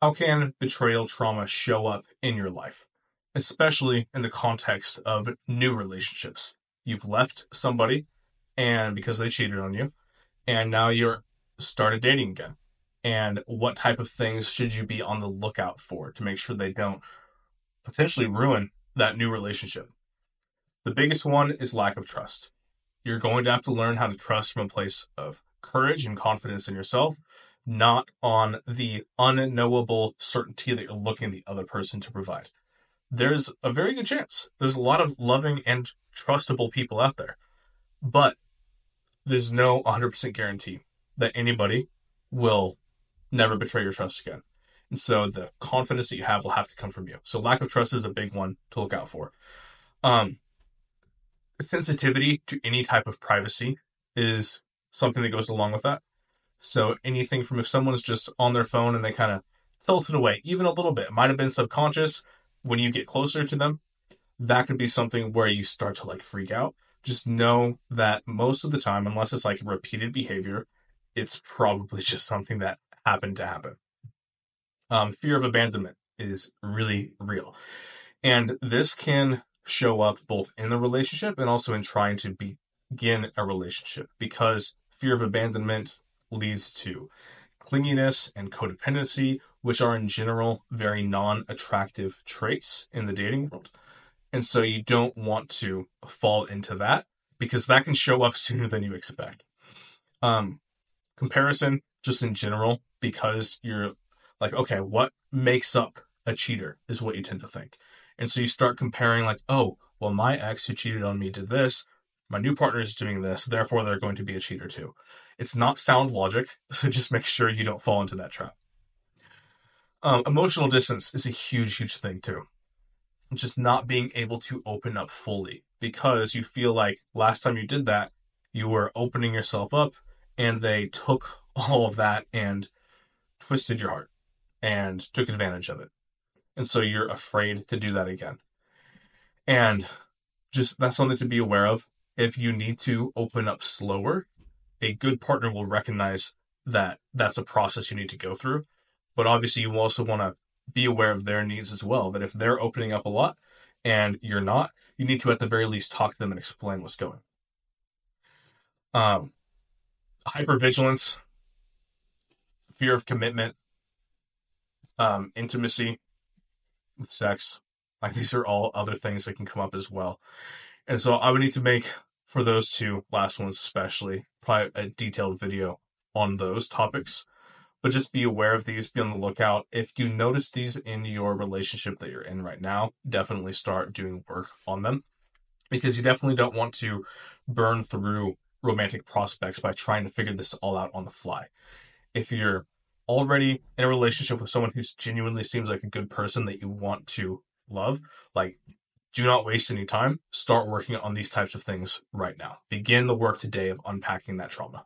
How can betrayal trauma show up in your life, especially in the context of new relationships? You've left somebody and because they cheated on you, and now you're started dating again. And what type of things should you be on the lookout for to make sure they don't potentially ruin that new relationship? The biggest one is lack of trust. You're going to have to learn how to trust from a place of courage and confidence in yourself, not on the unknowable certainty that you're looking the other person to provide. There's a very good chance. There's a lot of loving and trustable people out there, but there's no 100% guarantee that anybody will never betray your trust again. And so the confidence that you have will have to come from you. So lack of trust is a big one to look out for. Um, sensitivity to any type of privacy is something that goes along with that. So anything from if someone's just on their phone and they kind of tilt it away, even a little bit, might have been subconscious. When you get closer to them, that could be something where you start to like freak out. Just know that most of the time, unless it's like repeated behavior, it's probably just something that happened to happen. Um, fear of abandonment is really real. And this can show up both in the relationship and also in trying to begin a relationship because fear of abandonment leads to clinginess and codependency, which are in general very non attractive traits in the dating world. And so you don't want to fall into that because that can show up sooner than you expect. Um, comparison, just in general, because you're like, okay, what makes up a cheater is what you tend to think. And so you start comparing, like, oh, well, my ex who cheated on me did this. My new partner is doing this. Therefore, they're going to be a cheater too. It's not sound logic. So just make sure you don't fall into that trap. Um, emotional distance is a huge, huge thing too. Just not being able to open up fully because you feel like last time you did that, you were opening yourself up and they took all of that and twisted your heart and took advantage of it. And so you're afraid to do that again. And just that's something to be aware of. If you need to open up slower, a good partner will recognize that that's a process you need to go through. But obviously, you also want to be aware of their needs as well. That if they're opening up a lot and you're not, you need to at the very least talk to them and explain what's going. Um, hypervigilance, fear of commitment, um, intimacy, sex. Like these are all other things that can come up as well. And so I would need to make for those two last ones especially probably a detailed video on those topics. But just be aware of these, be on the lookout. If you notice these in your relationship that you're in right now, definitely start doing work on them because you definitely don't want to burn through romantic prospects by trying to figure this all out on the fly. If you're already in a relationship with someone who genuinely seems like a good person that you want to love, like do not waste any time. Start working on these types of things right now. Begin the work today of unpacking that trauma.